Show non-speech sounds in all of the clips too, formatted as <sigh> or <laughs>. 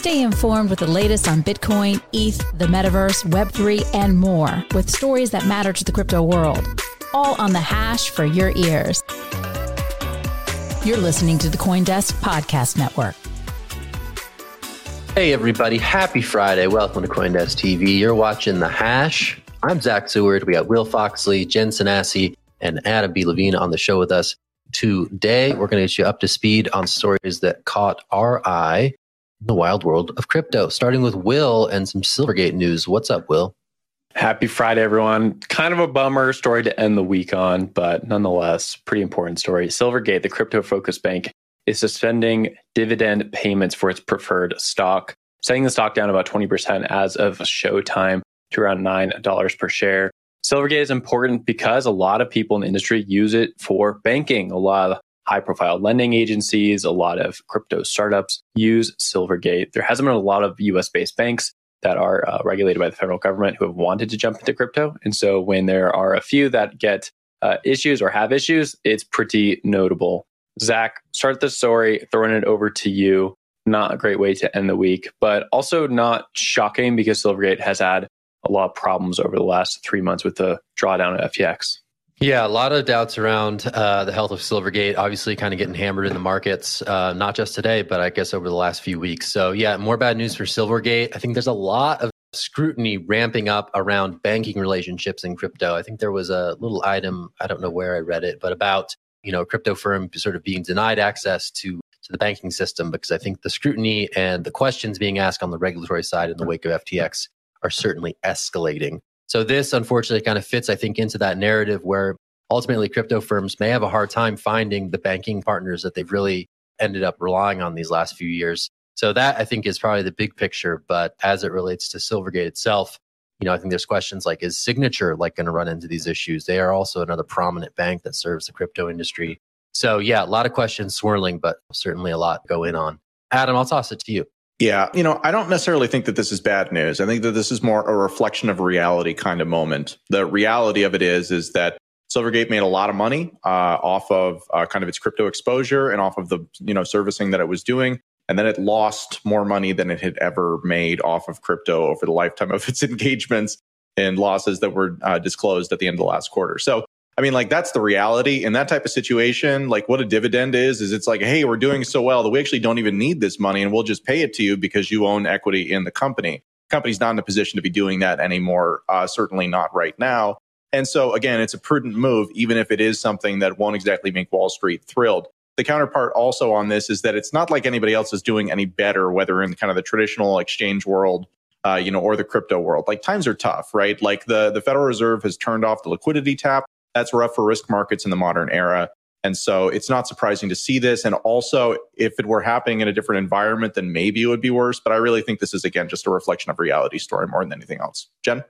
Stay informed with the latest on Bitcoin, ETH, the metaverse, Web3, and more with stories that matter to the crypto world. All on the Hash for your ears. You're listening to the Coindesk Podcast Network. Hey, everybody. Happy Friday. Welcome to Coindesk TV. You're watching The Hash. I'm Zach Seward. We got Will Foxley, Jen Sanasie, and Adam B. Levine on the show with us. Today, we're going to get you up to speed on stories that caught our eye the wild world of crypto, starting with Will and some Silvergate news. What's up, Will? Happy Friday, everyone. Kind of a bummer story to end the week on, but nonetheless, pretty important story. Silvergate, the crypto focused bank, is suspending dividend payments for its preferred stock, setting the stock down about 20% as of showtime to around $9 per share. Silvergate is important because a lot of people in the industry use it for banking. A lot of high profile lending agencies, a lot of crypto startups use Silvergate. There hasn't been a lot of US based banks that are uh, regulated by the federal government who have wanted to jump into crypto. And so when there are a few that get uh, issues or have issues, it's pretty notable. Zach, start the story, throwing it over to you. Not a great way to end the week, but also not shocking because Silvergate has had a lot of problems over the last three months with the drawdown of FTX. Yeah, a lot of doubts around uh, the health of Silvergate. Obviously, kind of getting hammered in the markets, uh, not just today, but I guess over the last few weeks. So, yeah, more bad news for Silvergate. I think there's a lot of scrutiny ramping up around banking relationships in crypto. I think there was a little item, I don't know where I read it, but about you know crypto firm sort of being denied access to to the banking system because I think the scrutiny and the questions being asked on the regulatory side in the wake of FTX are certainly escalating. So this unfortunately kind of fits, I think, into that narrative where ultimately crypto firms may have a hard time finding the banking partners that they've really ended up relying on these last few years. So that I think is probably the big picture. But as it relates to Silvergate itself, you know, I think there's questions like, is Signature like going to run into these issues? They are also another prominent bank that serves the crypto industry. So yeah, a lot of questions swirling, but certainly a lot going on. Adam, I'll toss it to you. Yeah, you know, I don't necessarily think that this is bad news. I think that this is more a reflection of reality kind of moment. The reality of it is, is that Silvergate made a lot of money uh, off of uh, kind of its crypto exposure and off of the you know servicing that it was doing, and then it lost more money than it had ever made off of crypto over the lifetime of <laughs> its engagements and losses that were uh, disclosed at the end of the last quarter. So I mean, like that's the reality in that type of situation. Like what a dividend is, is it's like, hey, we're doing so well that we actually don't even need this money and we'll just pay it to you because you own equity in the company. Company's not in a position to be doing that anymore. Uh, certainly not right now. And so again, it's a prudent move, even if it is something that won't exactly make Wall Street thrilled. The counterpart also on this is that it's not like anybody else is doing any better, whether in kind of the traditional exchange world uh, you know, or the crypto world. Like times are tough, right? Like the the Federal Reserve has turned off the liquidity tap that's rough for risk markets in the modern era. And so it's not surprising to see this. And also, if it were happening in a different environment, then maybe it would be worse. But I really think this is, again, just a reflection of reality story more than anything else. Jen?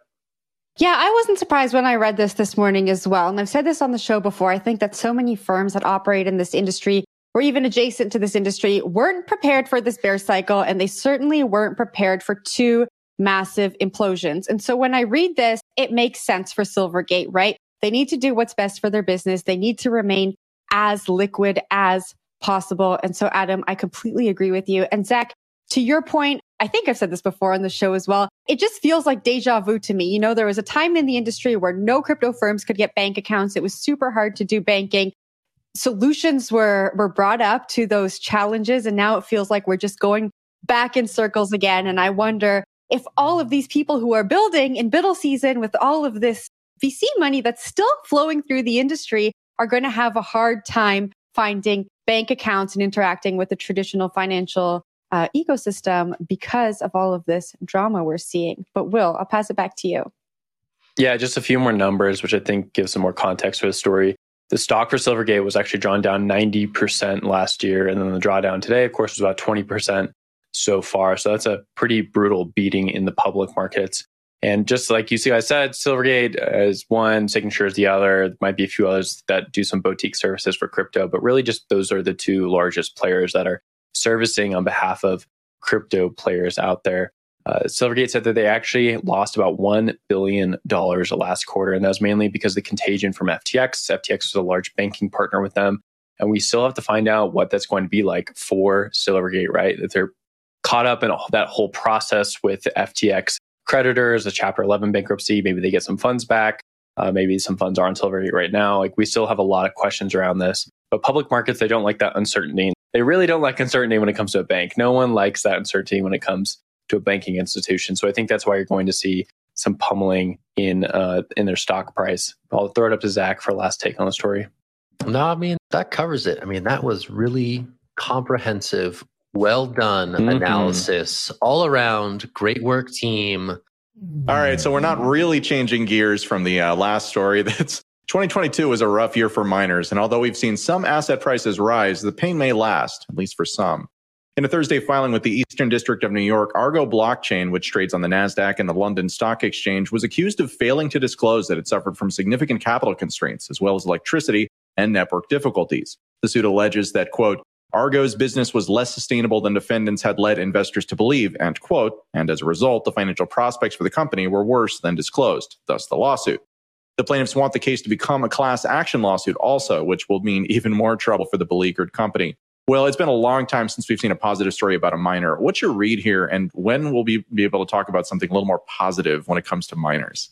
Yeah, I wasn't surprised when I read this this morning as well. And I've said this on the show before. I think that so many firms that operate in this industry or even adjacent to this industry weren't prepared for this bear cycle. And they certainly weren't prepared for two massive implosions. And so when I read this, it makes sense for Silvergate, right? They need to do what's best for their business. They need to remain as liquid as possible. And so, Adam, I completely agree with you. And Zach, to your point, I think I've said this before on the show as well. It just feels like deja vu to me. You know, there was a time in the industry where no crypto firms could get bank accounts. It was super hard to do banking. Solutions were, were brought up to those challenges. And now it feels like we're just going back in circles again. And I wonder if all of these people who are building in Biddle season with all of this VC money that's still flowing through the industry are going to have a hard time finding bank accounts and interacting with the traditional financial uh, ecosystem because of all of this drama we're seeing. But Will, I'll pass it back to you. Yeah, just a few more numbers, which I think gives some more context for the story. The stock for Silvergate was actually drawn down 90% last year. And then the drawdown today, of course, was about 20% so far. So that's a pretty brutal beating in the public markets. And just like you see, I said, Silvergate is one, Signature is the other. There might be a few others that do some boutique services for crypto, but really just those are the two largest players that are servicing on behalf of crypto players out there. Uh, Silvergate said that they actually lost about $1 billion last quarter. And that was mainly because of the contagion from FTX. FTX was a large banking partner with them. And we still have to find out what that's going to be like for Silvergate, right? That they're caught up in that whole process with FTX creditors, a Chapter 11 bankruptcy. Maybe they get some funds back. Uh, maybe some funds are on Silvergate right now. Like we still have a lot of questions around this. But public markets, they don't like that uncertainty. They really don't like uncertainty when it comes to a bank. No one likes that uncertainty when it comes to a banking institution. So I think that's why you're going to see some pummeling in uh, in their stock price. I'll throw it up to Zach for last take on the story. No, I mean that covers it. I mean that was really comprehensive, well done mm-hmm. analysis all around. Great work, team. All right, so we're not really changing gears from the uh, last story. <laughs> That's 2022 was a rough year for miners, and although we've seen some asset prices rise, the pain may last, at least for some. In a Thursday filing with the Eastern District of New York, Argo Blockchain, which trades on the NASDAQ and the London Stock Exchange, was accused of failing to disclose that it suffered from significant capital constraints, as well as electricity and network difficulties. The suit alleges that, quote, Argo's business was less sustainable than defendants had led investors to believe, end quote, and as a result, the financial prospects for the company were worse than disclosed, thus the lawsuit. The plaintiffs want the case to become a class action lawsuit also, which will mean <laughs> even more trouble for the beleaguered company. Well, it's been a long time since we've seen a positive story about a miner. What's your read here, and when will we be able to talk about something a little more positive when it comes to miners?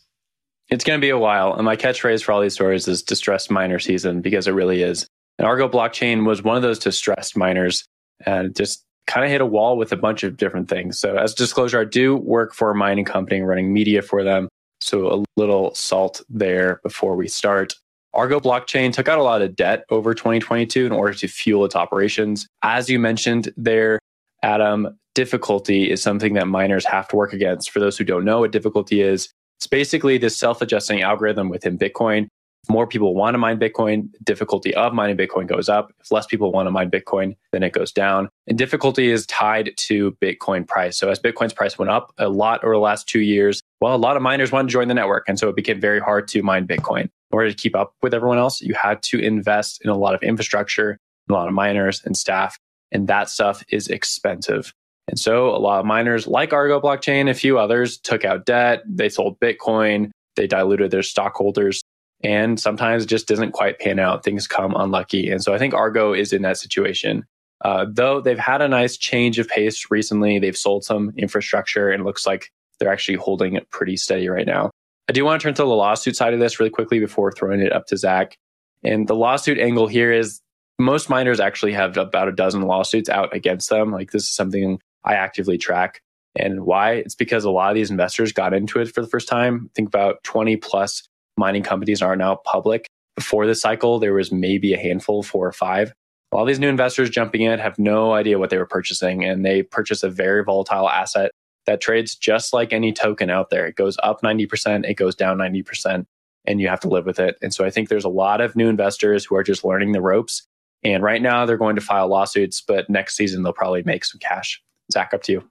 It's going to be a while. And my catchphrase for all these stories is distressed miner season because it really is. And Argo blockchain was one of those distressed miners and just kind of hit a wall with a bunch of different things. So, as disclosure, I do work for a mining company running media for them. So a little salt there before we start. Argo blockchain took out a lot of debt over 2022 in order to fuel its operations. As you mentioned there, Adam, difficulty is something that miners have to work against. For those who don't know what difficulty is, it's basically this self adjusting algorithm within Bitcoin more people want to mine Bitcoin, difficulty of mining Bitcoin goes up. If less people want to mine Bitcoin, then it goes down. And difficulty is tied to Bitcoin price. So as Bitcoin's price went up a lot over the last two years, well, a lot of miners wanted to join the network. And so it became very hard to mine Bitcoin. In order to keep up with everyone else, you had to invest in a lot of infrastructure, a lot of miners and staff. And that stuff is expensive. And so a lot of miners like Argo blockchain, a few others took out debt. They sold Bitcoin. They diluted their stockholders and sometimes it just doesn't quite pan out. Things come unlucky. And so I think Argo is in that situation. Uh, though they've had a nice change of pace recently, they've sold some infrastructure and looks like they're actually holding it pretty steady right now. I do want to turn to the lawsuit side of this really quickly before throwing it up to Zach. And the lawsuit angle here is most miners actually have about a dozen lawsuits out against them. Like this is something I actively track. And why? It's because a lot of these investors got into it for the first time. think about 20 plus mining companies are now public. Before this cycle, there was maybe a handful, four or five. All these new investors jumping in have no idea what they were purchasing, and they purchase a very volatile asset that trades just like any token out there. It goes up 90%, it goes down 90%, and you have to live with it. And so I think there's a lot of new investors who are just learning the ropes. And right now they're going to file lawsuits, but next season they'll probably make some cash. Zach, up to you.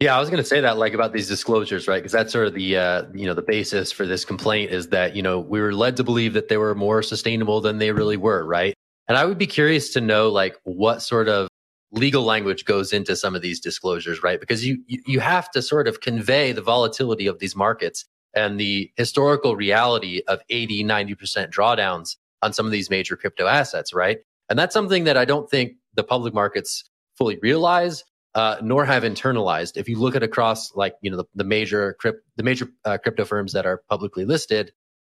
Yeah, I was going to say that like about these disclosures, right? Because that's sort of the uh, you know the basis for this complaint is that you know we were led to believe that they were more sustainable than they really were, right? And I would be curious to know like what sort of legal language goes into some of these disclosures, right? Because you you have to sort of convey the volatility of these markets and the historical reality of 80, 90% drawdowns on some of these major crypto assets, right? And that's something that I don't think the public markets fully realize, uh, nor have internalized. If you look at across like, you know, the, the major crypt, the major uh, crypto firms that are publicly listed,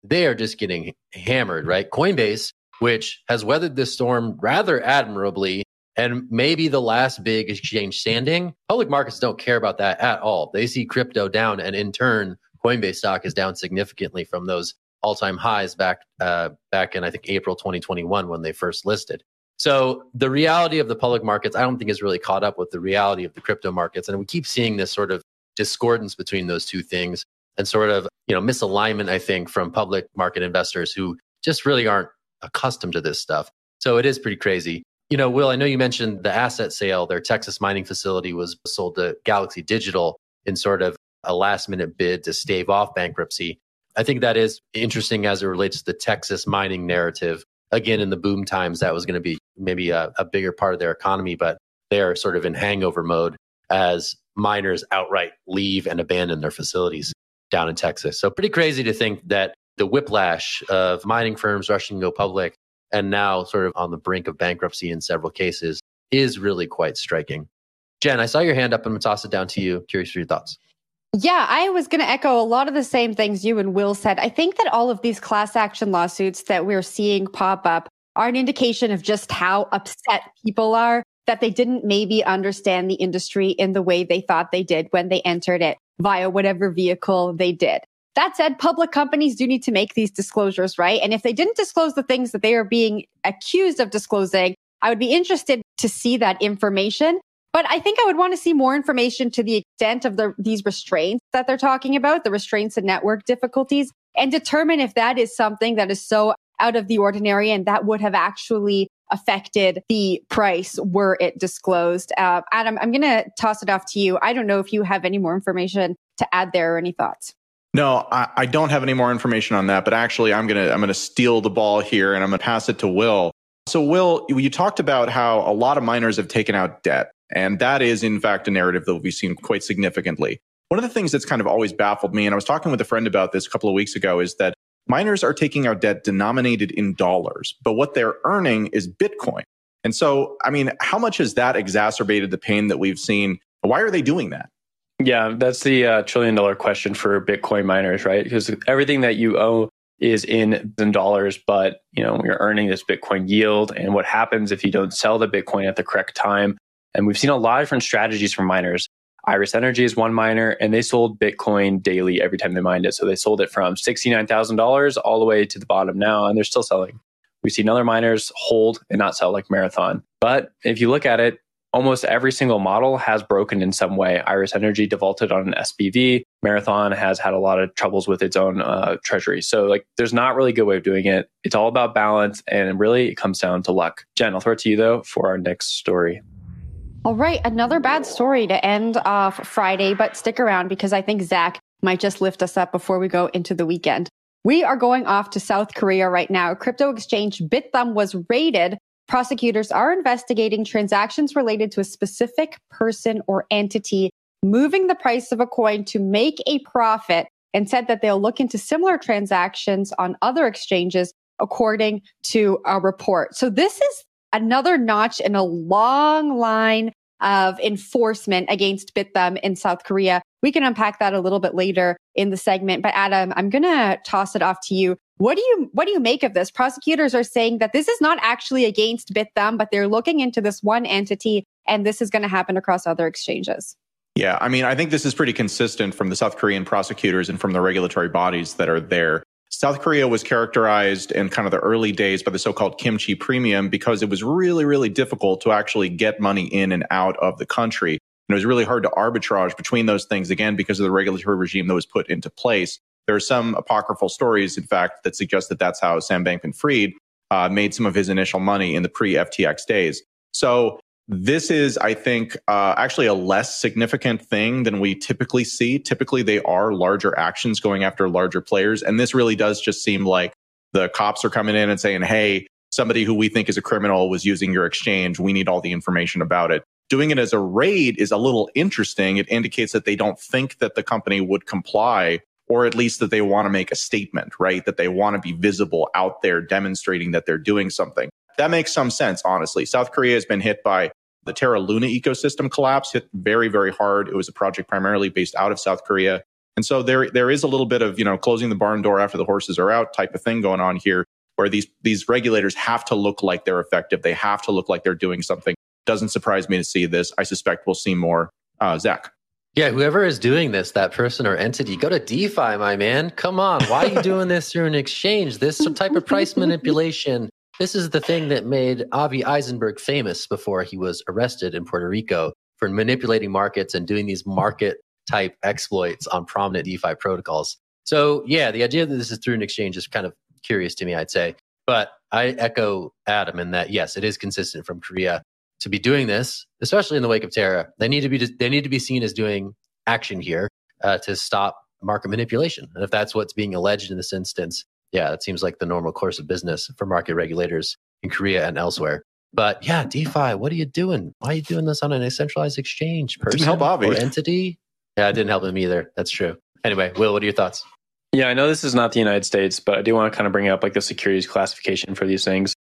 they are just getting hammered, right? Coinbase, which has weathered this storm rather admirably and maybe the last big exchange standing, public markets don't care about that at all. They see crypto down and in turn, Coinbase stock is down significantly from those all-time highs back uh, back in I think April 2021 when they first listed. So the reality of the public markets, I don't think is really caught up with the reality of the crypto markets, and we keep seeing this sort of discordance between those two things and sort of you know misalignment. I think from public market investors who just really aren't accustomed to this stuff. So it is pretty crazy. You know, Will, I know you mentioned the asset sale. Their Texas mining facility was sold to Galaxy Digital in sort of a last minute bid to stave off bankruptcy. I think that is interesting as it relates to the Texas mining narrative. Again, in the boom times, that was going to be maybe a, a bigger part of their economy, but they're sort of in hangover mode as miners outright leave and abandon their facilities down in Texas. So, pretty crazy to think that the whiplash of mining firms rushing to go public and now sort of on the brink of bankruptcy in several cases is really quite striking. Jen, I saw your hand up. I'm going to toss it down to you. Curious for your thoughts. Yeah, I was going to echo a lot of the same things you and Will said. I think that all of these class action lawsuits that we're seeing pop up are an indication of just how upset people are that they didn't maybe understand the industry in the way they thought they did when they entered it via whatever vehicle they did. That said, public companies do need to make these disclosures, right? And if they didn't disclose the things that they are being accused of disclosing, I would be interested to see that information but I think I would want to see more information to the extent of the, these restraints that they're talking about, the restraints and network difficulties, and determine if that is something that is so out of the ordinary and that would have actually affected the price were it disclosed. Uh, Adam, I'm going to toss it off to you. I don't know if you have any more information to add there or any thoughts. No, I, I don't have any more information on that, but actually I'm going to, I'm going to steal the ball here and I'm going to pass it to Will. So Will, you talked about how a lot of miners have taken out debt. And that is, in fact, a narrative that we've seen quite significantly. One of the things that's kind of always baffled me, and I was talking with a friend about this a couple of weeks ago, is that miners are taking out debt denominated in dollars, but what they're earning is Bitcoin. And so, I mean, how much has that exacerbated the pain that we've seen? Why are they doing that? Yeah, that's the uh, trillion dollar question for Bitcoin miners, right? Because everything that you owe is in, in dollars, but you know you're earning this Bitcoin yield. And what happens if you don't sell the Bitcoin at the correct time? And we've seen a lot of different strategies from miners. Iris Energy is one miner, and they sold Bitcoin daily every time they mined it. So they sold it from $69,000 all the way to the bottom now, and they're still selling. We've seen other miners hold and not sell like Marathon. But if you look at it, almost every single model has broken in some way. Iris Energy defaulted on an SPV. Marathon has had a lot of troubles with its own uh, treasury. So, like, there's not really a good way of doing it. It's all about balance, and really, it comes down to luck. Jen, I'll throw it to you though for our next story. All right, another bad story to end off Friday, but stick around because I think Zach might just lift us up before we go into the weekend. We are going off to South Korea right now. Crypto exchange Bithumb was raided. Prosecutors are investigating transactions related to a specific person or entity moving the price of a coin to make a profit and said that they'll look into similar transactions on other exchanges according to a report. So this is another notch in a long line of enforcement against Bithumb in South Korea. We can unpack that a little bit later in the segment. But Adam, I'm going to toss it off to you. What do you what do you make of this? Prosecutors are saying that this is not actually against Bithumb, but they're looking into this one entity, and this is going to happen across other exchanges. Yeah, I mean, I think this is pretty consistent from the South Korean prosecutors and from the regulatory bodies that are there. South Korea was characterized in kind of the early days by the so-called kimchi premium because it was really, really difficult to actually get money in and out of the country. And it was really hard to arbitrage between those things, again, because of the regulatory regime that was put into place. There are some apocryphal stories, in fact, that suggest that that's how Sam Bankman Fried uh, made some of his initial money in the pre FTX days. So this is, I think, uh, actually a less significant thing than we typically see. Typically, they are larger actions going after larger players. And this really does just seem like the cops are coming in and saying, hey, somebody who we think is a criminal was using your exchange. We need all the information about it. Doing it as a raid is a little interesting. It indicates that they don't think that the company would comply or at least that they want to make a statement, right? That they want to be visible out there demonstrating that they're doing something. That makes some sense, honestly. South Korea has been hit by the Terra Luna ecosystem collapse, hit very, very hard. It was a project primarily based out of South Korea. And so there, there is a little bit of, you know, closing the barn door after the horses are out type of thing going on here, where these, these regulators have to look like they're effective. They have to look like they're doing something. Doesn't surprise me to see this. I suspect we'll see more. Uh, Zach. Yeah, whoever is doing this, that person or entity, go to DeFi, my man. Come on. Why are you doing this through an exchange? This some type of price manipulation. This is the thing that made Avi Eisenberg famous before he was arrested in Puerto Rico for manipulating markets and doing these market type exploits on prominent DeFi protocols. So, yeah, the idea that this is through an exchange is kind of curious to me, I'd say. But I echo Adam in that, yes, it is consistent from Korea to be doing this, especially in the wake of Terra. They need to be they need to be seen as doing action here uh, to stop market manipulation. And if that's what's being alleged in this instance, yeah, that seems like the normal course of business for market regulators in Korea and elsewhere. But yeah, DeFi, what are you doing? Why are you doing this on an centralized exchange person didn't help Avi. or entity? Yeah, it didn't help him either. That's true. Anyway, Will, what are your thoughts? Yeah, I know this is not the United States, but I do want to kind of bring up like the securities classification for these things.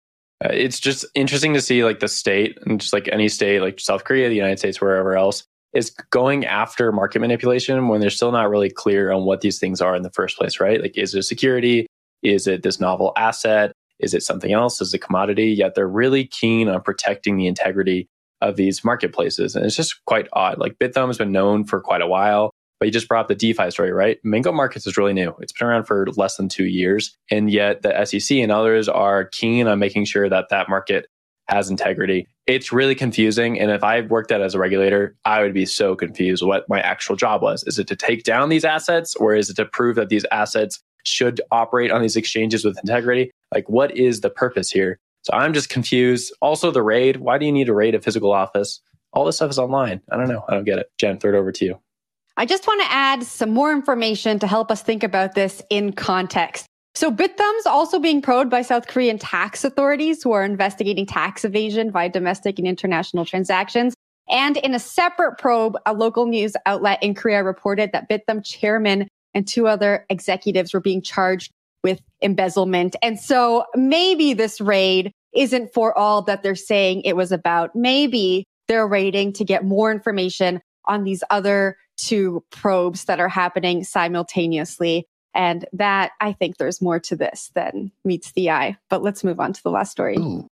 Uh, it's just interesting to see like the state and just like any state, like South Korea, the United States, wherever else, is going after market manipulation when they're still not really clear on what these things are in the first place, right? Like, is it a security? Is it this novel asset? Is it something else? Is it a commodity? Yet they're really keen on protecting the integrity of these marketplaces. And it's just quite odd. Like Bithumb has been known for quite a while. But you just brought up the DeFi story, right? Mango Markets is really new. It's been around for less than two years. And yet the SEC and others are keen on making sure that that market has integrity. It's really confusing. And if I worked at as a regulator, I would be so confused what my actual job was. Is it to take down these assets or is it to prove that these assets should operate on these exchanges with integrity? Like, what is the purpose here? So I'm just confused. Also, the raid. Why do you need to raid a physical office? All this stuff is online. I don't know. I don't get it. Jen, throw it over to you. I just want to add some more information to help us think about this in context. So Bithumb's also being probed by South Korean tax authorities who are investigating tax evasion via domestic and international transactions. And in a separate probe, a local news outlet in Korea reported that Bithumb chairman and two other executives were being charged with embezzlement. And so maybe this raid isn't for all that they're saying it was about. Maybe they're raiding to get more information on these other two probes that are happening simultaneously. And that I think there's more to this than meets the eye. But let's move on to the last story. Ooh,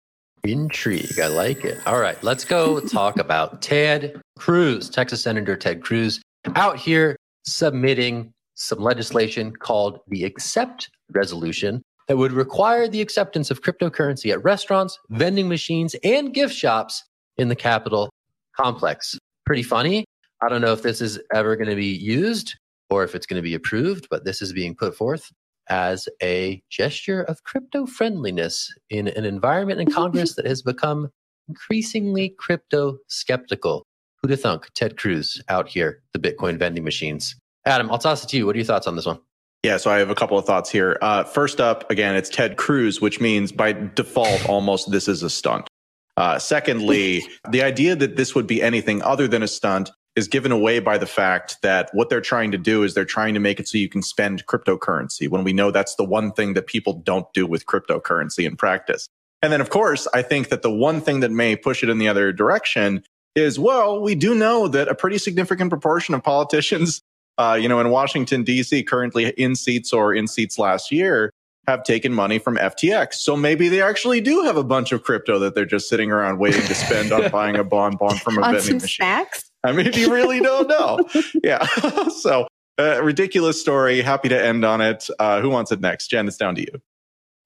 intrigue. I like it. All right, let's go talk about Ted Cruz, Texas Senator Ted Cruz, out here submitting some legislation called the Accept Resolution that would require the acceptance of cryptocurrency at restaurants, vending machines, and gift shops in the Capitol complex. Pretty funny. I don't know if this is ever going to be used or if it's going to be approved, but this is being put forth as a gesture of crypto friendliness in an environment in Congress that has become increasingly crypto skeptical. Who'd have thunk? Ted Cruz out here, the Bitcoin vending machines. Adam, I'll toss it to you. What are your thoughts on this one? Yeah, so I have a couple of thoughts here. Uh, first up, again, it's Ted Cruz, which means by default, almost this is a stunt. Uh, secondly, <laughs> the idea that this would be anything other than a stunt is given away by the fact that what they're trying to do is they're trying to make it so you can spend cryptocurrency when we know that's the one thing that people don't do with cryptocurrency in practice. And then, of course, I think that the one thing that may push it in the other direction is, well, we do know that a pretty significant proportion of politicians, uh, you know, in Washington, D.C., currently in seats or in seats last year, have taken money from FTX. So maybe they actually do have a bunch of crypto that they're just sitting around waiting to spend on <laughs> buying a bond bond from a vending machine. snacks? I mean, you really don't know. <laughs> yeah. <laughs> so, uh, ridiculous story. Happy to end on it. Uh, who wants it next? Jen, it's down to you.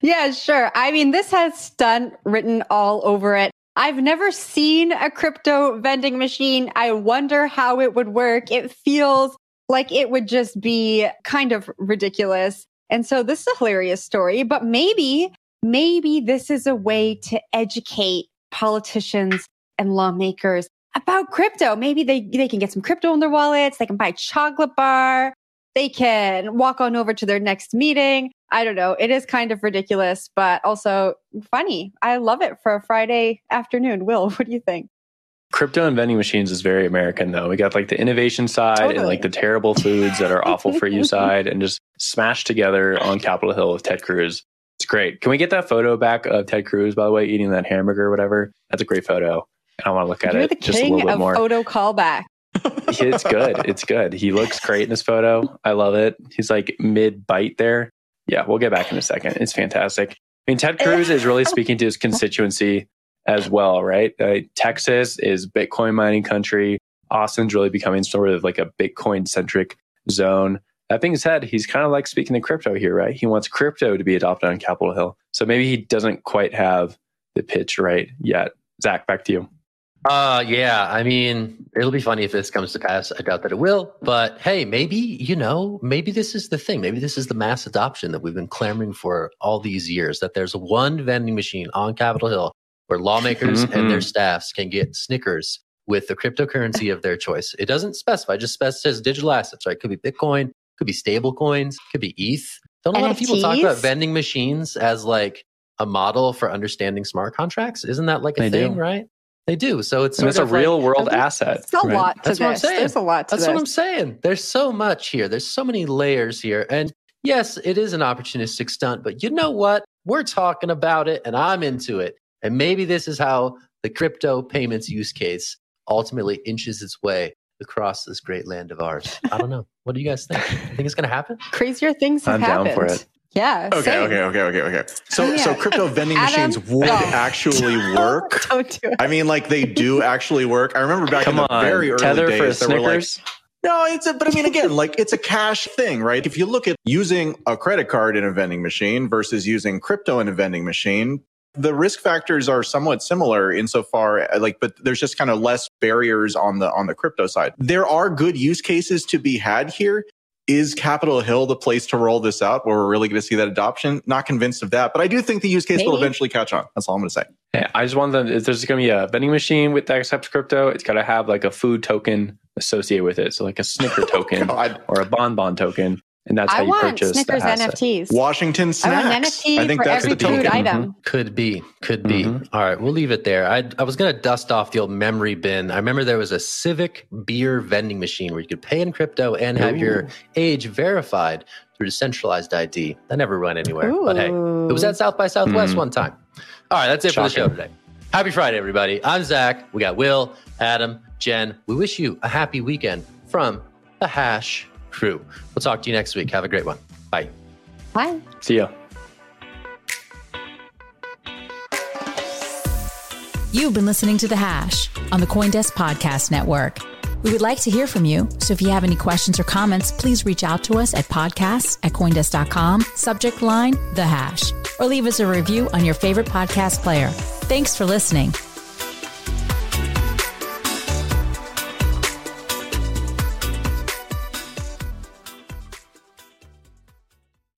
Yeah, sure. I mean, this has stunt written all over it. I've never seen a crypto vending machine. I wonder how it would work. It feels like it would just be kind of ridiculous. And so this is a hilarious story, but maybe, maybe this is a way to educate politicians and lawmakers about crypto. Maybe they, they can get some crypto in their wallets. They can buy a chocolate bar. They can walk on over to their next meeting. I don't know. It is kind of ridiculous, but also funny. I love it for a Friday afternoon. Will, <laughs> what do you think? Crypto and vending machines is very American though. We got like the innovation side totally. and like the terrible foods that are awful for you <laughs> side and just smashed together on Capitol Hill with Ted Cruz. It's great. Can we get that photo back of Ted Cruz, by the way, eating that hamburger or whatever? That's a great photo. And I want to look at You're it just a little bit more. Photo callback. it's good. It's good. He looks great in this photo. I love it. He's like mid bite there. Yeah, we'll get back in a second. It's fantastic. I mean, Ted Cruz is really <laughs> speaking to his constituency as well, right? Uh, Texas is Bitcoin mining country. Austin's really becoming sort of like a Bitcoin centric zone. That being said, he's kind of like speaking to crypto here, right? He wants crypto to be adopted on Capitol Hill. So maybe he doesn't quite have the pitch right yet. Zach, back to you. Uh, yeah. I mean, it'll be funny if this comes to pass. I doubt that it will. But hey, maybe, you know, maybe this is the thing. Maybe this is the mass adoption that we've been clamoring for all these years that there's one vending machine on Capitol Hill where lawmakers mm-hmm. and their staffs can get Snickers with the cryptocurrency of their choice. It doesn't specify, just says digital assets, right? Could be Bitcoin, could be stable coins, could be ETH. Don't a lot of people talk about vending machines as like a model for understanding smart contracts? Isn't that like a they thing, do. right? They do. So it's it's a real like, world asset. It's a right? lot to That's this. What I'm saying. There's a lot to That's this. what I'm saying. There's so much here. There's so many layers here. And yes, it is an opportunistic stunt, but you know what? We're talking about it and I'm into it. And maybe this is how the crypto payments use case ultimately inches its way across this great land of ours. I don't know. What do you guys think? You think it's going to happen? <laughs> Crazier things have I'm happened. down for it. Yeah. Okay. Same. Okay. Okay. Okay. Okay. So, oh, yeah. so crypto <laughs> vending Adam, machines would no. actually <laughs> work. Don't do it. I mean, like they do actually work. I remember back Come in the on. very early Tether days, there were like, no, it's a, but I mean, again, like it's a cash thing, right? If you look at using a credit card in a vending machine versus using crypto in a vending machine, the risk factors are somewhat similar insofar like but there's just kind of less barriers on the on the crypto side there are good use cases to be had here is Capitol Hill the place to roll this out where we're really going to see that adoption? Not convinced of that, but I do think the use case Maybe. will eventually catch on. That's all I'm going to say. Yeah, I just want them. If there's going to be a vending machine with that accepts crypto, it's got to have like a food token associated with it. So like a Snicker <laughs> oh, token oh, or a bonbon token and that's how I you purchase Snickers NFTs. Washington snacks. I want NFT I think for that's every the food item. Mm-hmm. Could be, could be. Mm-hmm. All right, we'll leave it there. I, I was going to dust off the old memory bin. I remember there was a Civic beer vending machine where you could pay in crypto and have Ooh. your age verified through decentralized ID. That never went anywhere, Ooh. but hey, it was at South by Southwest mm-hmm. one time. All right, that's it Shocking. for the show today. Happy Friday, everybody. I'm Zach. We got Will, Adam, Jen. We wish you a happy weekend from the Hash crew. We'll talk to you next week. Have a great one. Bye. Bye. See ya. You've been listening to The Hash on the Coindesk Podcast Network. We would like to hear from you. So if you have any questions or comments, please reach out to us at podcasts at Coindesk.com, subject line The Hash, or leave us a review on your favorite podcast player. Thanks for listening.